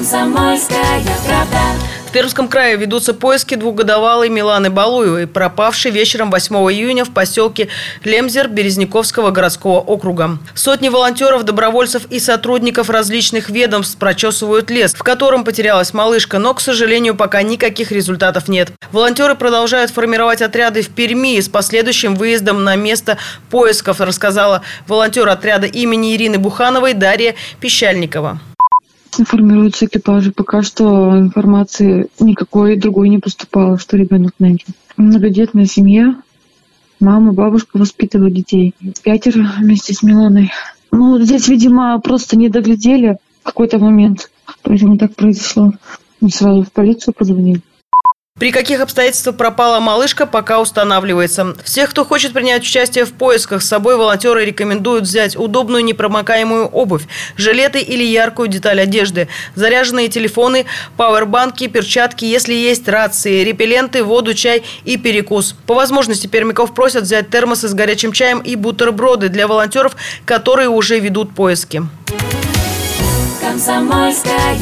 Комсомольская правда. В Пермском крае ведутся поиски двухгодовалой Миланы Балуевой, пропавшей вечером 8 июня в поселке Лемзер Березняковского городского округа. Сотни волонтеров, добровольцев и сотрудников различных ведомств прочесывают лес, в котором потерялась малышка, но, к сожалению, пока никаких результатов нет. Волонтеры продолжают формировать отряды в Перми с последующим выездом на место поисков, рассказала волонтер отряда имени Ирины Бухановой Дарья Пещальникова. Формируются экипажи. Пока что информации никакой другой не поступало, что ребенок найден. Многодетная семья. Мама, бабушка воспитывают детей. Пятеро вместе с Милоной. Ну, здесь, видимо, просто не доглядели в какой-то момент. Поэтому так произошло. Мы сразу в полицию позвонили. При каких обстоятельствах пропала малышка, пока устанавливается. Всех, кто хочет принять участие в поисках, с собой волонтеры рекомендуют взять удобную непромокаемую обувь, жилеты или яркую деталь одежды, заряженные телефоны, пауэрбанки, перчатки, если есть рации, репелленты, воду, чай и перекус. По возможности пермяков просят взять термосы с горячим чаем и бутерброды для волонтеров, которые уже ведут поиски. Комсомольская.